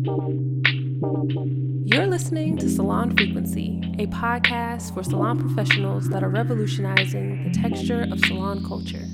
You're listening to Salon Frequency, a podcast for salon professionals that are revolutionizing the texture of salon culture.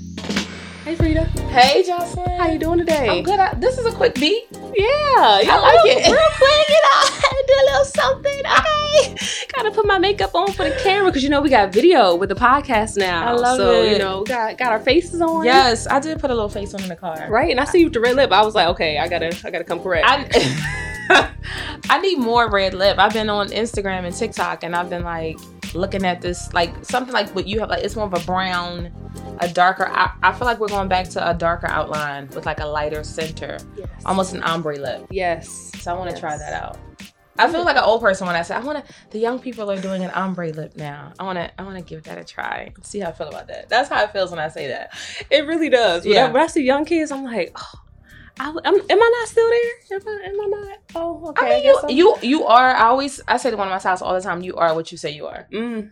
Hey Freda. Hey Jocelyn. How you doing today? I'm good. I, this is a quick beat. Yeah, I like it. Real quick, you know, do a little something. Okay, gotta put my makeup on for the camera because you know we got video with the podcast now. I love so, it. you know, we got got our faces on. Yes, I did put a little face on in the car. Right, and I see you with the red lip. I was like, okay, I gotta, I gotta come correct. I I need more red lip. I've been on Instagram and TikTok, and I've been like looking at this, like something like what you have. Like it's more of a brown, a darker. I, I feel like we're going back to a darker outline with like a lighter center, yes. almost an ombre lip. yes. So I want to Yes. try that out. I feel like an old person when I say I want to. The young people are doing an ombre lip now. I want to. I want to give that a try. See how I feel about that. That's how it feels when I say that. It really does. When, Yeah. I, when I see young kids, I'm like, oh, I, am am I not still there? Am I, am I not? Oh, okay. I mean, I'm- you you you are. I always I say to one of my spouse all the time. You are what you say you are. Mm,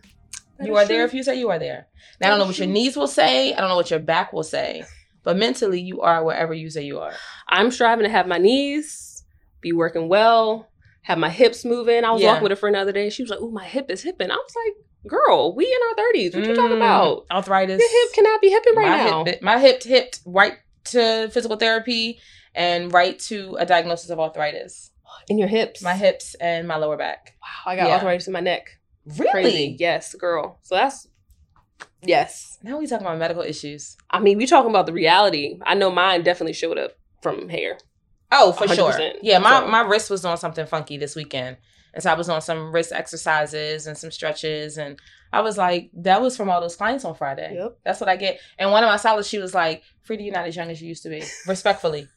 you are there if you say you are there. Now I don't know what your knees will say. I don't know what your back will say. But mentally, you are wherever you say you are. I'm striving to have my knees be working well, have my hips moving. I was Yeah. walking with a friend the other day. She was like, "Oh, my hip is hipping." I was like, "Girl, we in our 30s. What you talking Mm, about? Arthritis. Your hip cannot be hipping right my now." Hip, my hip hipped right to physical therapy and right to a diagnosis of arthritis. in your hips. My hips and my lower back. Wow, I got Yeah. arthritis in my neck. Really? Crazy. Yes, girl. So that's yes. Now we talking about medical issues. I mean, we talking about the reality. I know mine definitely showed up from hair. Oh, for sure. 100%. Yeah, my, So- my wrist was doing something funky this weekend. And so I was on some wrist exercises and some stretches. And I was like, that was from all those clients on Friday. Yep. That's what I get. And one of my stylists, she was like, Freda, you're not as young as you used to be. Respectfully.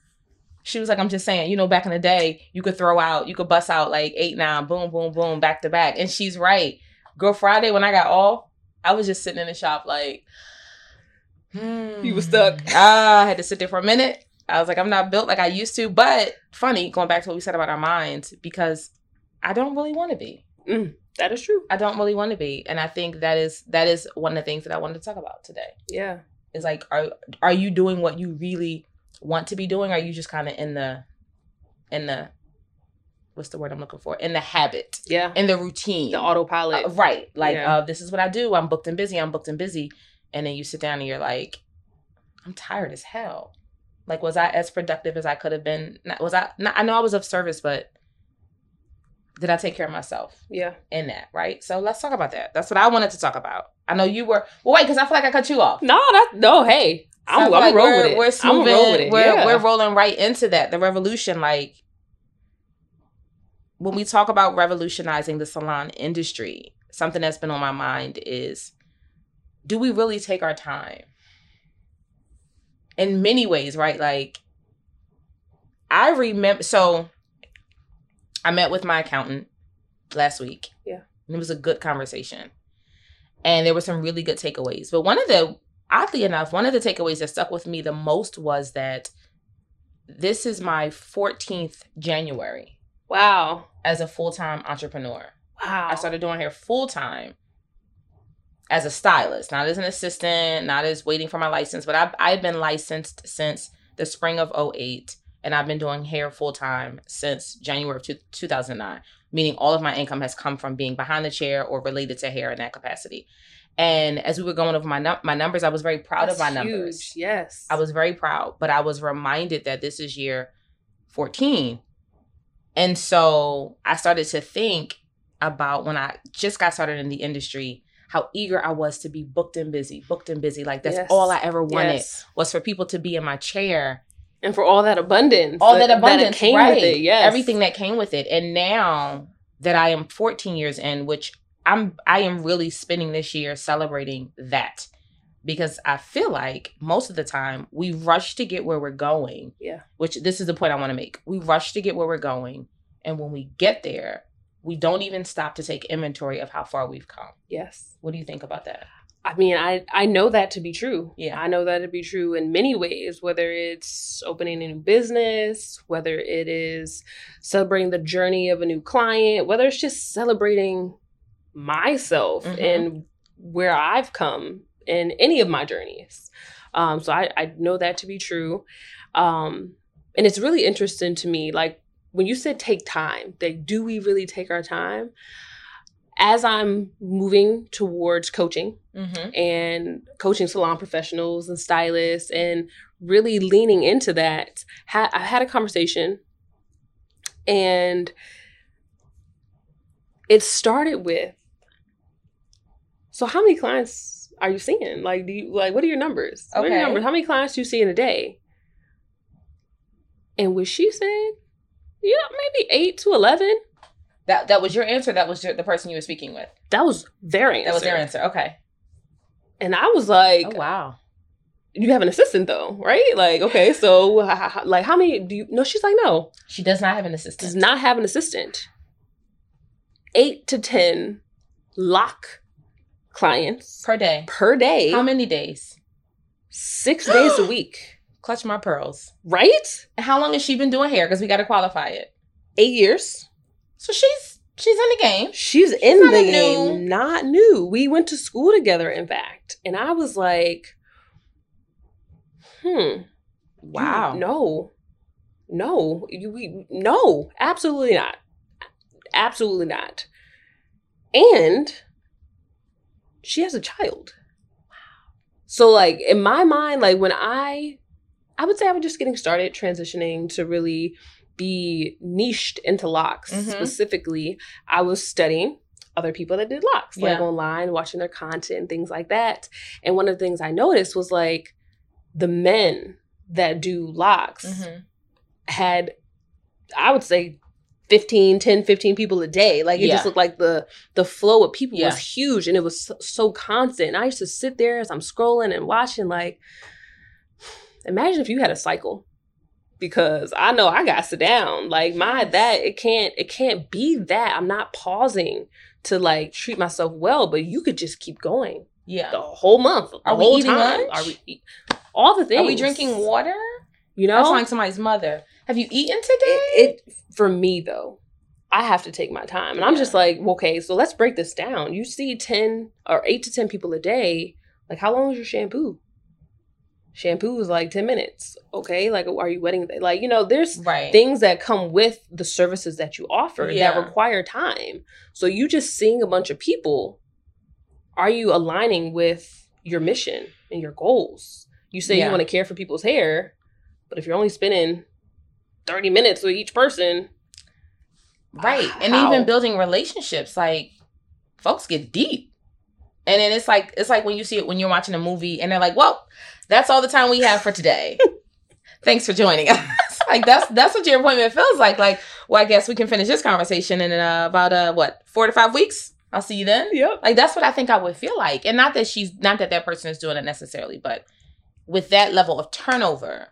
She was like, I'm just saying, you know, back in the day, you could throw out, you could bust out like eight, nine, boom, boom, boom, back to back. And she's right. Girl, Friday when I got off, I was just sitting in the shop like, hmm. You was stuck. Ah, I had to sit there for a minute. I was like, I'm not built like I used to. But funny, going back to what we said about our minds, because I don't really want to be. That is true. I don't really want to be. And I think that is that is one of the things that I wanted to talk about today. Yeah. Is like, are are you doing what you really want to be doing? Or are you just kind of in the in the what's the word I'm looking for? In the habit, Yeah. in the routine. The autopilot. Uh, right. Like, Yeah. uh, this is what I do. I'm booked and busy. I'm booked and busy. And then you sit down and you're like, I'm tired as hell. Like, was I as productive as I could have been? Was I? Not, I know I was of service, but did I take care of myself yeah. in that? Right. So let's talk about that. That's what I wanted to talk about. I know you were. Well, wait, because I feel like I cut you off. No, that no. Hey, So I'm, I'm like roll we're, with it. We're smoothing. roll with it. We're yeah. we're rolling right into that. The revolution, like when we talk about revolutionizing the salon industry, something that's been on my mind is do we really take our time? In many ways, right? Like I remember so I met with my accountant last week. Yeah. And it was a good conversation. And there were some really good takeaways. But one of the oddly enough, one of the takeaways that stuck with me the most was that this is my 14th January wow. as a full-time entrepreneur. Wow. I started doing hair full-time as a stylist, not as an assistant, not as waiting for my license, but I've, I've been licensed since the spring of 08 and I've been doing hair full-time since January of two, 2009, meaning all of my income has come from being behind the chair or related to hair in that capacity. And as we were going over my num- my numbers, I was very proud of my That's numbers. Yes. I was very proud, but I was reminded that this is year 14. And so I started to think about when I just got started in the industry, how eager I was to be booked and busy, booked and busy. Like that's Yes. all I ever wanted Yes. was for people to be in my chair. And for all that abundance. All that abundance, came right. with it. Yes. Everything that came with it. And now that I am 14 years in, which I'm I am really spending this year celebrating that. Because I feel like most of the time we rush to get where we're going Yeah. which this is the point I want to make. We rush to get where we're going. And when we get there, we don't even stop to take inventory of how far we've come. Yes. What do you think about that? I mean, I I know that to be true. Yeah. I know that to be true in many ways, whether it's opening a new business, whether it is celebrating the journey of a new client, whether it's just celebrating myself Mhm. and where I've come in any of my journeys. Um, so I, I know that to be true. Um, and it's really interesting to me, like when you said take time, like, do we really take our time? As I'm moving towards coaching Mm-hmm. and coaching salon professionals and stylists and really leaning into that, ha- I had a conversation and it started with so how many clients are you seeing like do you like what are your numbers what are your Okay. numbers how many clients do you see in a day and what she said yeah maybe 8 to 11 That that was your answer. That was your, the person you were speaking with. that was their answer That was their answer. Okay. and i was like oh wow. you have an assistant though right like okay so like how many do you no she's like no She does not have an assistant. does not have an assistant eight to ten lock clients per day. per day How many days? six days a week Clutch my pearls. right how long has she been doing hair? Because we got to qualify it. eight years So she's she's in the game. she's in not the new. game not new we went to school together in fact and i was like hmm Wow. You- no. No. You, we, no. Absolutely not. Absolutely not. And she has a child. Wow. So like in my mind, like when I I would say I was just getting started transitioning to really be niched into locks. Mhm. Specifically, I was studying other people that did locks, like online, watching their content, things like that. And one of the things I noticed was like the men that do locks Mhm. had i would say 15 10 15 people a day like it Yeah. just looked like the the flow of people Yeah. was huge and it was so, so constant and i used to sit there as i'm scrolling and watching like imagine if you had a cycle because i know i got to sit down like my that it can't it can't be that i'm not pausing to like treat myself well but you could just keep going Yeah. the whole month the Are we eating time. lunch? are we eat- all the things Are we drinking water? you know? Know like somebody's mother. Have you eaten today? it, it for me though i have to take my time and i'm just like okay so let's break this down you see 10 or 8 to 10 people a day like how long is your shampoo shampoo is like 10 minutes okay like are you wetting like you know there's right. things that come with the services that you offer Yeah. that require time so you just seeing a bunch of people are you aligning with your mission and your goals you say Yeah. you want to care for people's hair but if you're only spending 30 minutes with each person Right. And even building relationships, like folks get deep. And then it's like it's like when you see it when you're watching a movie and they're like, Well, that's all the time we have for today. Thanks for joining us. like that's that's what your appointment feels like. Like, well, I guess we can finish this conversation in uh, about uh what, four to five weeks? I'll see you then. yep Like that's what I think I would feel like. And not that she's not that that person is doing it necessarily, but with that level of turnover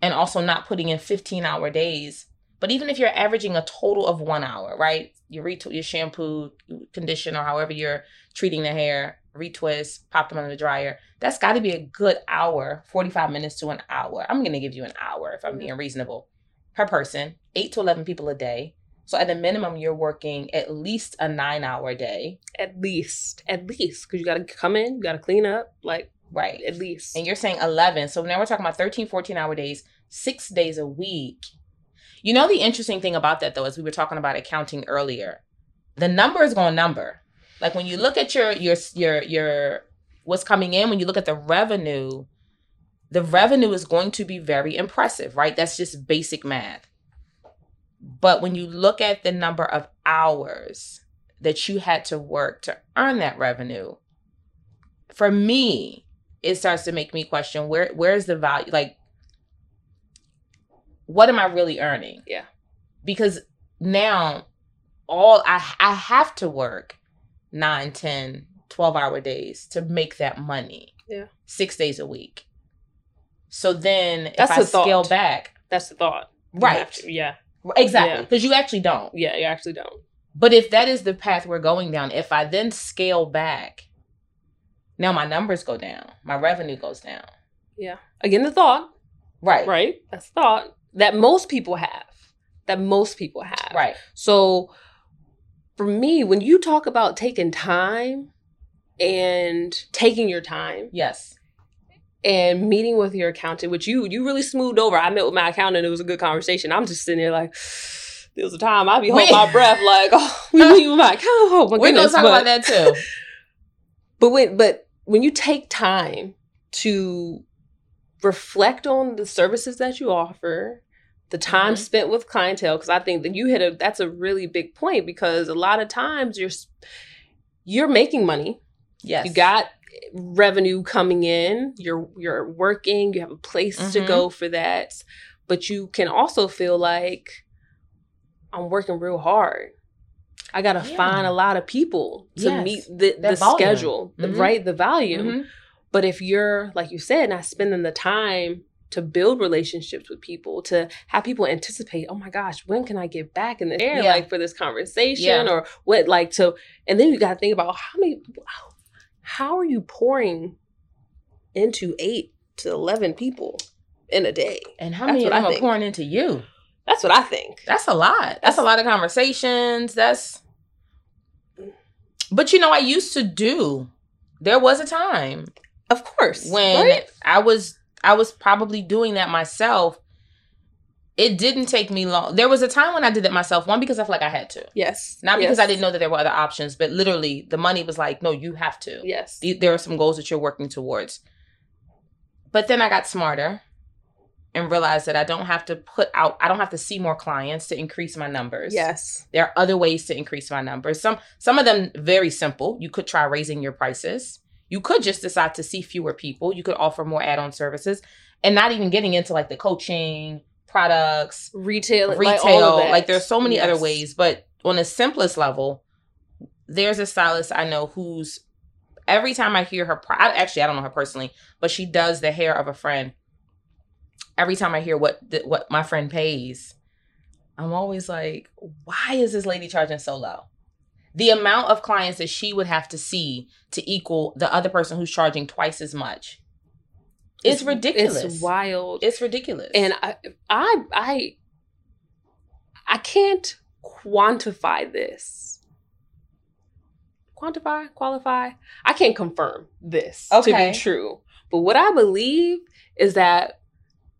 and also not putting in 15 hour days. But even if you're averaging a total of one hour, right? You retwist your shampoo, condition, or however you're treating the hair, retwist, pop them under the dryer. That's got to be a good hour, 45 minutes to an hour. I'm going to give you an hour if I'm being reasonable per person, eight to 11 people a day. So at the minimum, you're working at least a nine hour day. at least at least because you got to come in you got to clean up like Right. at least and you're saying 11 so now we're talking about 13 14 hour days six days a week you know the interesting thing about that though is we were talking about accounting earlier the number is going to number. Like when you look at your your your your what's coming in when you look at the revenue the revenue is going to be very impressive right? That's just basic math. But when you look at the number of hours that you had to work to earn that revenue for me it starts to make me question where where's the value? Like what am i really earning Yeah. because now all i i have to work 9 10 12 hour days to make that money Yeah. six days a week so then That's if i thought. scale back that's the thought right to- yeah exactly Yeah. because you actually don't yeah you actually don't but if that is the path we're going down, if I then scale back, now my numbers go down, my revenue goes down. Yeah. Again the thought Right. right that's the thought that most people have that most people have Right. so for me when you talk about taking time and taking your time Yes. and meeting with your accountant, which you you really smoothed over. I met with my accountant. It was a good conversation. I'm just sitting there like, there was a time I'd be holding my breath like, oh, we meet with my accountant. Oh my We're gonna talk but, about that too. but when but when you take time to reflect on the services that you offer, the time Mhm. spent with clientele, because I think that you hit a that's a really big point because a lot of times you're you're making money Yes. you got revenue coming in you're you're working you have a place to Mhm. go for that but you can also feel like i'm working real hard i gotta Yeah. find a lot of people to Yes. meet the, That the volume. schedule the Mhm. right the volume Mhm. but if you're like you said not spending the time to build relationships with people to have people anticipate oh my gosh when can i get back in the air Yeah. like for this conversation Yeah. or what like to and then you got to think about how many how, are you pouring into eight to 11 people in a day And how That's many of I them are pouring into you? that's what i think That's a lot. That's a lot of conversations. That's But you know, I used to do. There was a time of course when right? I was I was probably doing that myself. It didn't take me long. There was a time when I did it myself. One because I felt like I had to, yes not because Yes. I didn't know that there were other options, but literally the money was like, no, you have to. yes There are some goals that you're working towards. But then I got smarter and realized that I don't have to put out. I don't have to see more clients to increase my numbers. yes There are other ways to increase my numbers. Some some of them very simple. You could try raising your prices. You could just decide to see fewer people. You could offer more add-on services and not even getting into like the coaching, products, retail retail. like, Like, there's so many other ways, but on the simplest level, there's a stylist I know who's every time I hear her I, actually I don't know her personally, but she does the hair of a friend. Every time I hear what the, what my friend pays, I'm always like, why is this lady charging so low? The amount of clients that she would have to see to equal the other person who's charging twice as much. It's, ridiculous. it's wild It's ridiculous. and I, I, I, I can't quantify this. Quantify, qualify. I can't confirm this to Okay. be true. But what I believe is that,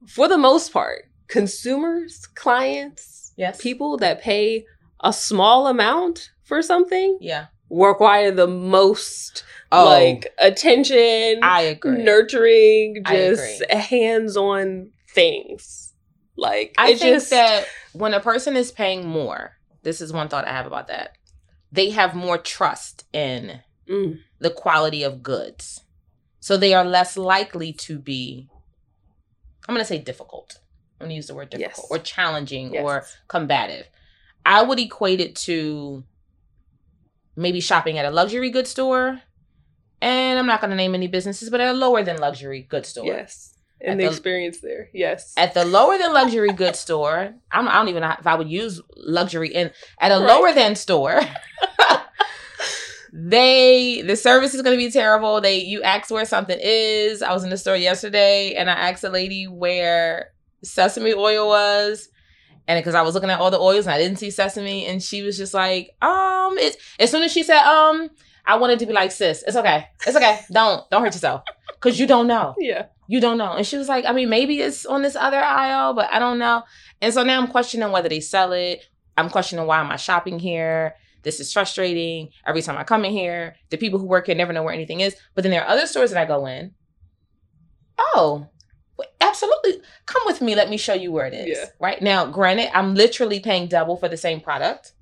for the most part, consumers, clients, yes, people that pay a small amount for something yeah. require the most Oh, like attention I agree. nurturing, just hands-on things. Like I think just that when a person is paying more, this is one thought I have about that. They have more trust in Mm, the quality of goods. So they are less likely to be I'm going to say difficult. I'm going to use the word difficult Yes. or challenging yes. or combative. I would equate it to maybe shopping at a luxury goods store. And I'm not going to name any businesses, but at a lower than luxury goods store. yes, and the the- experience there. Yes, At the lower than luxury goods store, I'm, I don't even know if I would use luxury in at a Right. lower than store. they the service is going to be terrible. They you ask where something is. I was in the store yesterday and I asked a lady where sesame oil was, and because I was looking at all the oils and I didn't see sesame, and she was just like, um, it's as soon as she said, um, I wanted to be like, sis, it's okay, it's okay, don't don't hurt yourself, because you don't know yeah, you don't know. And she was like, I mean, maybe it's on this other aisle, but I don't know. And so now I'm questioning whether they sell it. I'm questioning why am I shopping here? This is frustrating. Every time I come in here, the people who work here never know where anything is. But then there are other stores that I go in. Oh, absolutely. Come with me. Let me show you where it is. Yeah. Right now, granted, I'm literally paying double for the same product.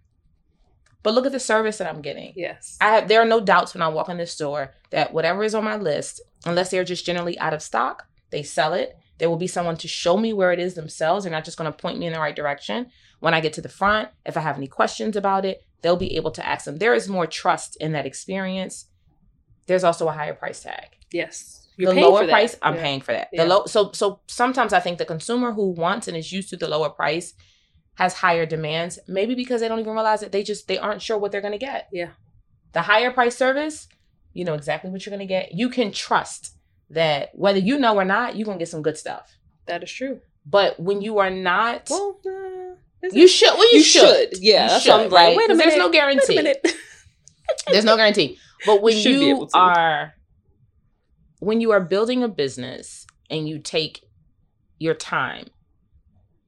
But look at the service that I'm getting. yes. I have, there are no doubts when I walk in this store that whatever is on my list, unless they're just generally out of stock, they sell it. There will be someone to show me where it is themselves. They're not just going to point me in the right direction. When I get to the front, if I have any questions about it, they'll be able to ask them. There is more trust in that experience. There's also a higher price tag. yes. The lower price, I'm Yeah. paying for that. Yeah. The low, so so sometimes I think the consumer who wants and is used to the lower price has higher demands. Maybe because they don't even realize it. they just they aren't sure what they're going to get. Yeah. The higher price service, you know exactly what you're going to get. You can trust that whether you know or not, you're going to get some good stuff. That is true. But when you are not, Well, uh, you should. Well, you, You should. should. Yeah, You should, I'm like, right? wait minute. There's no guarantee. Wait a minute. There's no guarantee. But when you to. are when you are building a business and you take your time,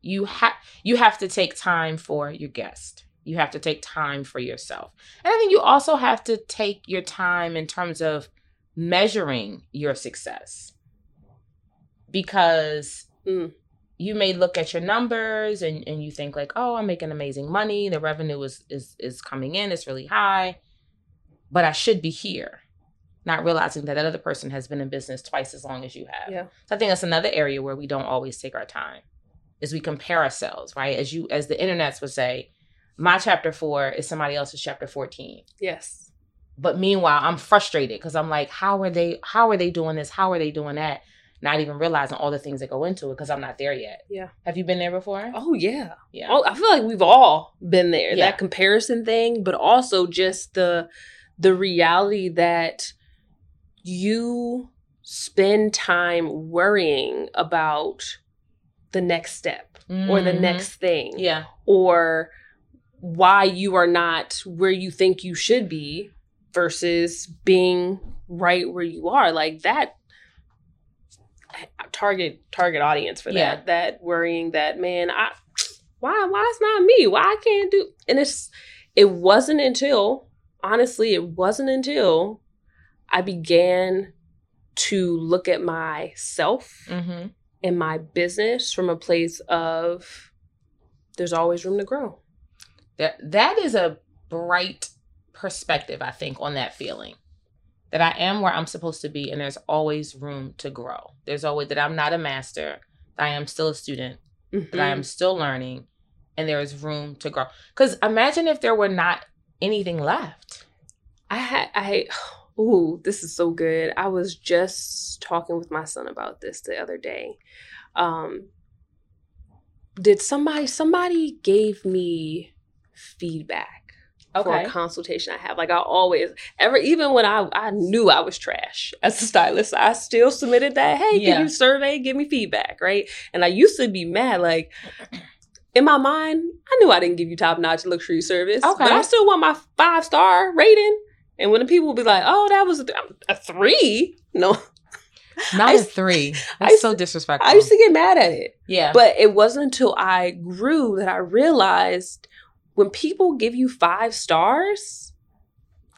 you have you have to take time for your guest. You have to take time for yourself. And I think you also have to take your time in terms of measuring your success. Because Mm. you may look at your numbers and, and you think like, oh, I'm making amazing money. The revenue is is is coming in, it's really high. But I should be here. Not realizing that that other person has been in business twice as long as you have. Yeah. So I think that's another area where we don't always take our time. Is we compare ourselves, right? As you as the internets would say, my chapter four is somebody else's chapter 14 Yes. but meanwhile i'm frustrated because i'm like how are they how are they doing this how are they doing that not even realizing all the things that go into it because i'm not there yet Yeah. have you been there before Oh yeah. yeah Oh, I feel like we've all been there. Yeah. That comparison thing, but also just the the reality that you spend time worrying about the next step or the Mhm. next thing yeah or why you are not where you think you should be versus being right where you are like that target target audience for that Yeah. that worrying that man i why why it's not me why i can't do and it's it wasn't until honestly it wasn't until i began to look at myself mm-hmm. and my business from a place of there's always room to grow that that is a bright perspective i think on that feeling that i am where i'm supposed to be and there's always room to grow there's always that i'm not a master that i am still a student that I Mm. am still learning and there is room to grow. Because imagine if there were not anything left. I had I ooh, this is so good. I was just talking with my son about this the other day. Um did somebody somebody gave me feedback for a consultation I have. Like I always ever even when I I knew I was trash as a stylist, I still submitted that, hey, Yeah. can you survey, give me feedback, right? And I used to be mad like in my mind, I knew I didn't give you top notch luxury service, Okay. but I still want my five star rating. And when the people would be like, "Oh, that was a, th- a three," no, Not I a used- three. That's used so disrespectful. I used to get mad at it. yeah. But it wasn't until I grew that I realized when people give you five stars,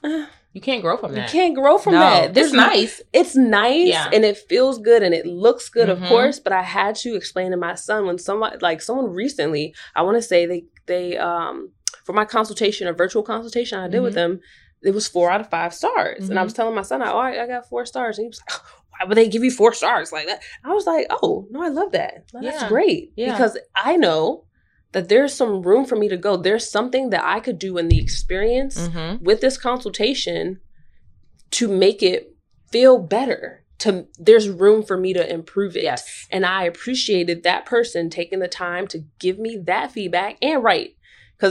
uh, you can't grow from that. you can't grow from no, that. It's nice. It's nice Yeah. and it feels good and it looks good, Mhm. of course. But I had to explain to my son when someone, like someone recently, I want to say they they um for my consultation, a virtual consultation I did with Mhm. them, it was four out of five stars, and I Mhm. was telling my son, "Oh, I, I got four stars," and he was like. Why would they give you four stars like that? I was like, oh no, I love that. That's Yeah. great Yeah. because I know that there's some room for me to go. There's something that I could do in the experience Mm-hmm. with this consultation to make it feel better to there's room for me to improve it Yes. and i appreciated that person taking the time to give me that feedback and write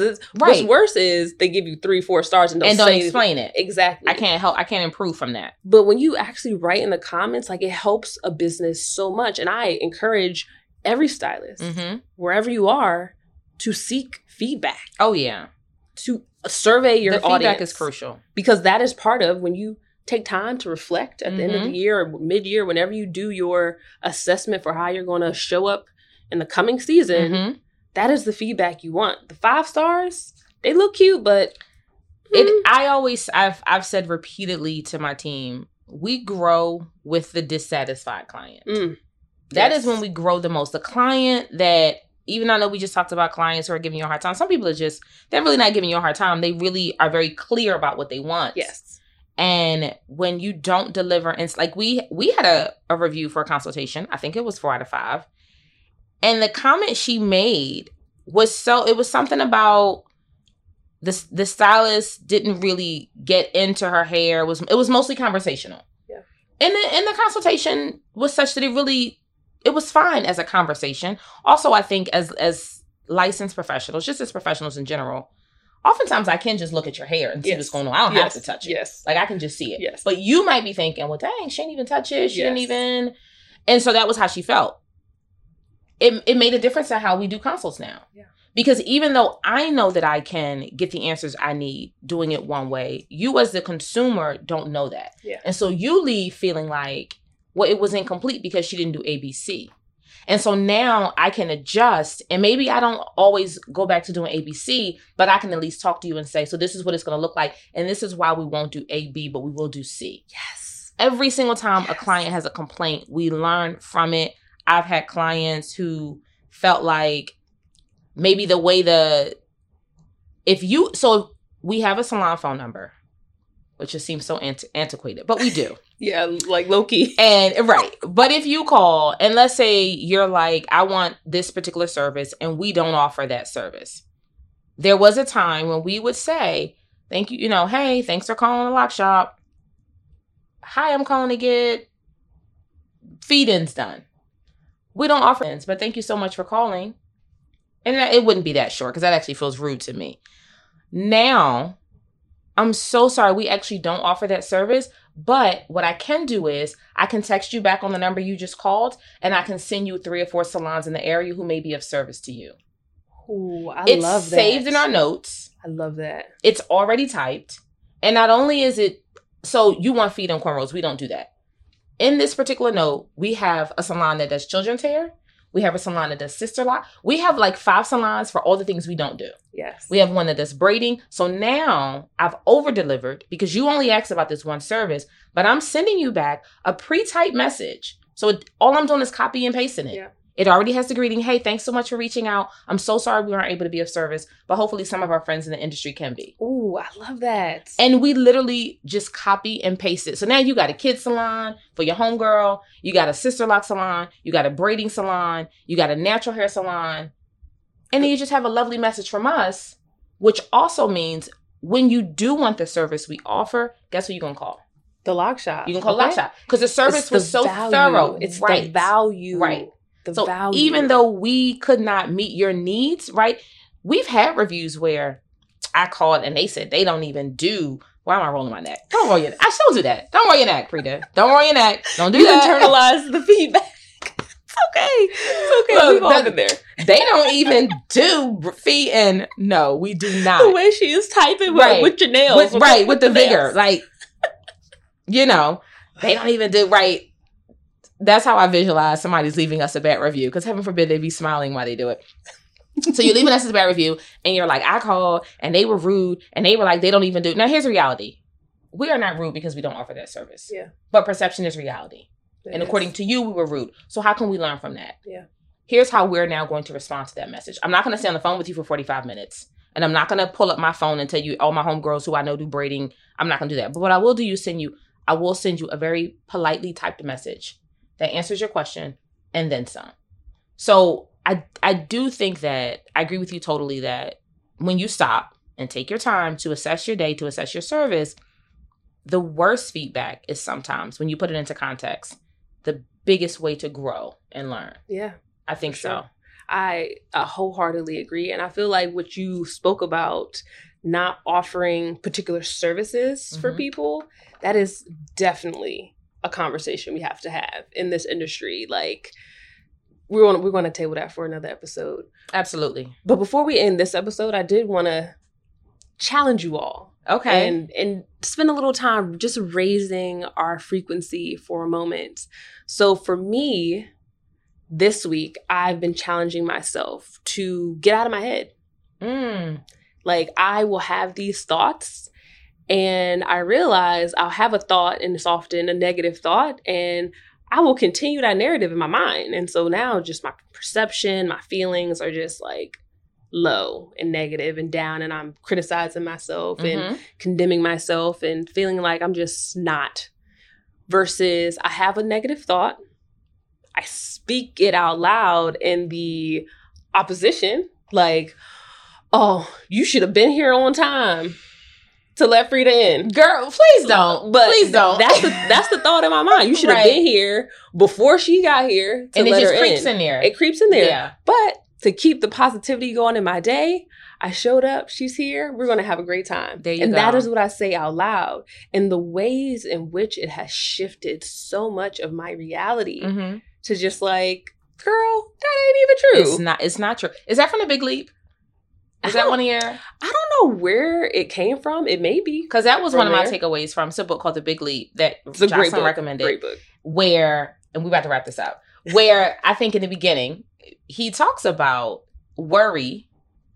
because it's right. what's worse is they give you three four stars and don't, And don't explain it. exactly I can't help. I can't improve from that. but when you actually write in the comments like it helps a business so much and i encourage every stylist Mm-hmm. wherever you are to seek feedback Oh yeah. to survey your the feedback audience is crucial. because that is part of when you take time to reflect at the end of the year or mid-year whenever you do your assessment for how you're going to show up in the coming season Mhm. That is the feedback you want the five stars they look cute but It. mm, I always. I've. I've said repeatedly to my team. We grow with the dissatisfied client. mm, That is Yes. when we grow the most. The client that even I know we just talked about clients who are giving you a hard time. Some people are just they're really not giving you a hard time. They really are very clear about what they want. yes And when you don't deliver, and it's like we we had a, a review for a consultation. I think it was four out of five. And the comment she made was so it was something about the the stylist didn't really get into her hair. It was it was mostly conversational. Yeah. And the and the consultation was such that it really it was fine as a conversation. Also, I think as as licensed professionals, just as professionals in general, oftentimes I can just look at your hair and see Yes. what's going on. I don't yes have to touch it. yes Like I can just see it. Yes. But you might be thinking, well, dang, she didn't even touch it. She didn't even. And so that was how she felt. It it made a difference to how we do consults now. Yeah. Because even though I know that I can get the answers I need doing it one way, you as the consumer don't know that. Yeah. And so you leave feeling like well, it was incomplete because she didn't do ABC. And so now I can adjust, and maybe I don't always go back to doing ABC, but I can at least talk to you and say, so this is what it's going to look like, and this is why we won't do AB, but we will do C. Yes. Every single time Yes. a client has a complaint, we learn from it. I've had clients who felt like maybe the way the if you so we have a salon phone number, which just seems so anti- antiquated, but we do. Yeah, like low-key. And right. But if you call and let's say you're like, I want this particular service and we don't offer that service. There was a time when we would say, Thank you, you know, hey, thanks for calling the lock shop. Hi, I'm calling to get feed ins done. We don't offer ins, but thank you so much for calling. And it wouldn't be that short because that actually feels rude to me. Now, I'm so sorry. We actually don't offer that service. But what I can do is I can text you back on the number you just called and I can send you three or four salons in the area who may be of service to you. Ooh, I it's love that. saved in our notes. I love that. It's already typed. And not only is it so you want feed and cornrows, we don't do that. In this particular note, we have a salon that does children's hair. We have a salon that does sister lock. We have like five salons for all the things we don't do. Yes. We have one that does braiding. So now I've over delivered because you only asked about this one service, but I'm sending you back a pre typed message. So it, all I'm doing is copy and pasting it. Yeah. It already has the greeting. Hey, thanks so much for reaching out. I'm so sorry we weren't able to be of service, but hopefully some of our friends in the industry can be. Ooh, I love that. And we literally just copy and paste it. So now you got a kid salon for your homegirl, you got a sister lock salon, you got a braiding salon, you got a natural hair salon. And then you just have a lovely message from us, which also means when you do want the service we offer, guess who you're gonna call? the lock shop. You can call okay? Lock Shop. Because the service It's the was so value. thorough. It's right. the value. Right. The so value. even though we could not meet your needs, right? We've had reviews where I called and they said they don't even do. Why am I rolling my neck? Don't roll your. neck. I still do that. Don't roll your neck, Freda. Don't roll your neck. Don't do you that. internalize the feedback. it's okay. It's okay. Look, We've all been there. They don't even do feet and no, we do not. The way she is typing with, Right. with your nails. With, right with the vigor, like you know, they don't even do right. That's how I visualize somebody's leaving us a bad review because heaven forbid they be smiling while they do it. so you're leaving us a bad review and you're like, I called and they were rude and they were like, they don't even do. Now here's the reality: we are not rude because we don't offer that service. Yeah. But perception is reality, and Yes. according to you, we were rude. So how can we learn from that? Yeah. Here's how we're now going to respond to that message. I'm not going to stay on the phone with you for 45 minutes. And I'm not going to pull up my phone and tell you all my homegirls who I know do braiding. I'm not going to do that. But what I will do is send you, I will send you a very politely typed message that answers your question and then some. So I I do think that I agree with you totally that when you stop and take your time to assess your day, to assess your service, the worst feedback is sometimes when you put it into context, the biggest way to grow and learn. Yeah. I think sure. so. I uh, wholeheartedly agree. And I feel like what you spoke about, not offering particular services for Mhm. people, that is definitely a conversation we have to have in this industry. Like, we're going to we're going to table that for another episode. Absolutely. But before we end this episode, I did want to challenge you all Okay. and and spend a little time just raising our frequency for a moment. So for me, this week I've been challenging myself to get out of my head. mm. Like I will have these thoughts and I realize I'll have a thought and it's often a negative thought and I will continue that narrative in my mind. And so now just my perception, my feelings are just like low and negative and down and I'm criticizing myself and Mhm. condemning myself and feeling like I'm just not. Versus I have a negative thought, I speak it out loud in the opposition, like, oh, you should have been here on time to let Freda in. Girl, please don't. But please don't. That's the that's the thought in my mind. You should have Right. been here before she got here and it just creeps in. in, there. It creeps in there. Yeah. But to keep the positivity going in my day, I showed up. She's here. We're going to have a great time. There you and go. that is what I say out loud. And the ways in which it has shifted so much of my reality Mhm. to just like, girl, that ain't even true. It's not. It's not true. Is that from the Big Leap? Is that one of your? I don't don't know where it came from. It may be Because that was one of my takeaways from a book called The Big Leap that it's a great book. recommended. Great book. where and we're about to wrap this up where i think in the beginning he talks about worry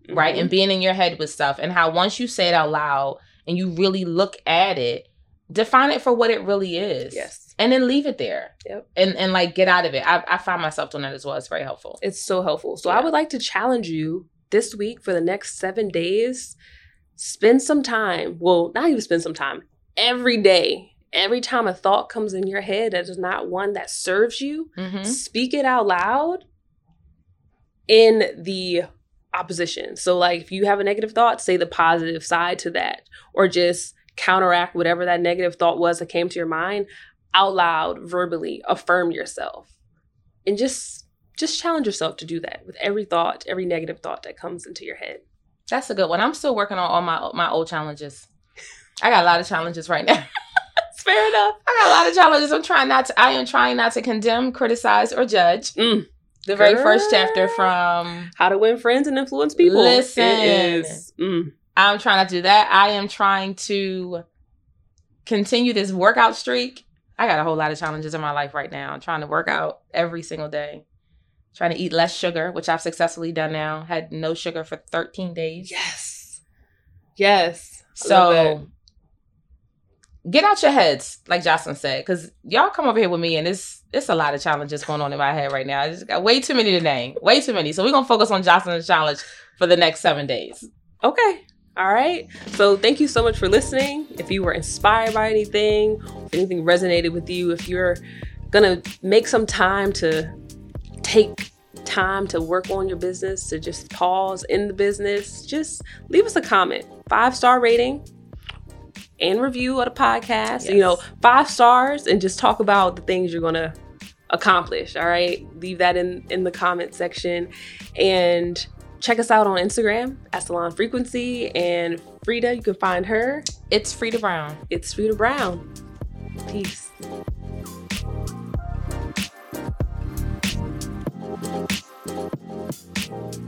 right Mhm. and being in your head with stuff and how once you say it out loud and you really look at it define it for what it really is Yes. and then leave it there Yep. and and like get out of it i, I find myself doing that as well it's very helpful It's so helpful. So Yeah. I would like to challenge you this week for the next seven days. Spend some time. Well, not even spend some time. Every day. Every time a thought comes in your head that is not one that serves you, Mhm. speak it out loud in the opposition. So, like, if you have a negative thought, say the positive side to that, or just counteract whatever that negative thought was that came to your mind out loud, verbally, affirm yourself, and just just challenge yourself to do that with every thought, every negative thought that comes into your head. that's a good one i'm still working on all my my old challenges i got a lot of challenges right now It's fair enough. I got a lot of challenges. I'm trying not to. I am trying not to condemn, criticize, or judge. Mm. The very first chapter from How to win friends and influence people. Listen. Is. Mm. I'm trying not to do that. I am trying to continue this workout streak. I got a whole lot of challenges in my life right now. I'm trying to work out every single day. Trying to eat less sugar, which I've successfully done now. Had no sugar for 13 days. Yes. Yes. I love that. So get out your heads, like Jocelyn said, because y'all come over here with me and it's it's a lot of challenges going on in my head right now. I just got way too many to name. Way too many. So we're gonna focus on Jocelyn's challenge for the next seven days. Okay. All right. So thank you so much for listening. If you were inspired by anything, if anything resonated with you, if you're going to make some time to take time to work on your business, to just pause in the business, just leave us a comment. Five star rating and review of the podcast. Yes. You know, five stars and just talk about the things you're going to accomplish. All right. Leave that in, in the comment section. And check us out on Instagram at Salon Frequency and Freda. You can find her. It's Freda Brown. It's Freda Brown. Peace. Thank you.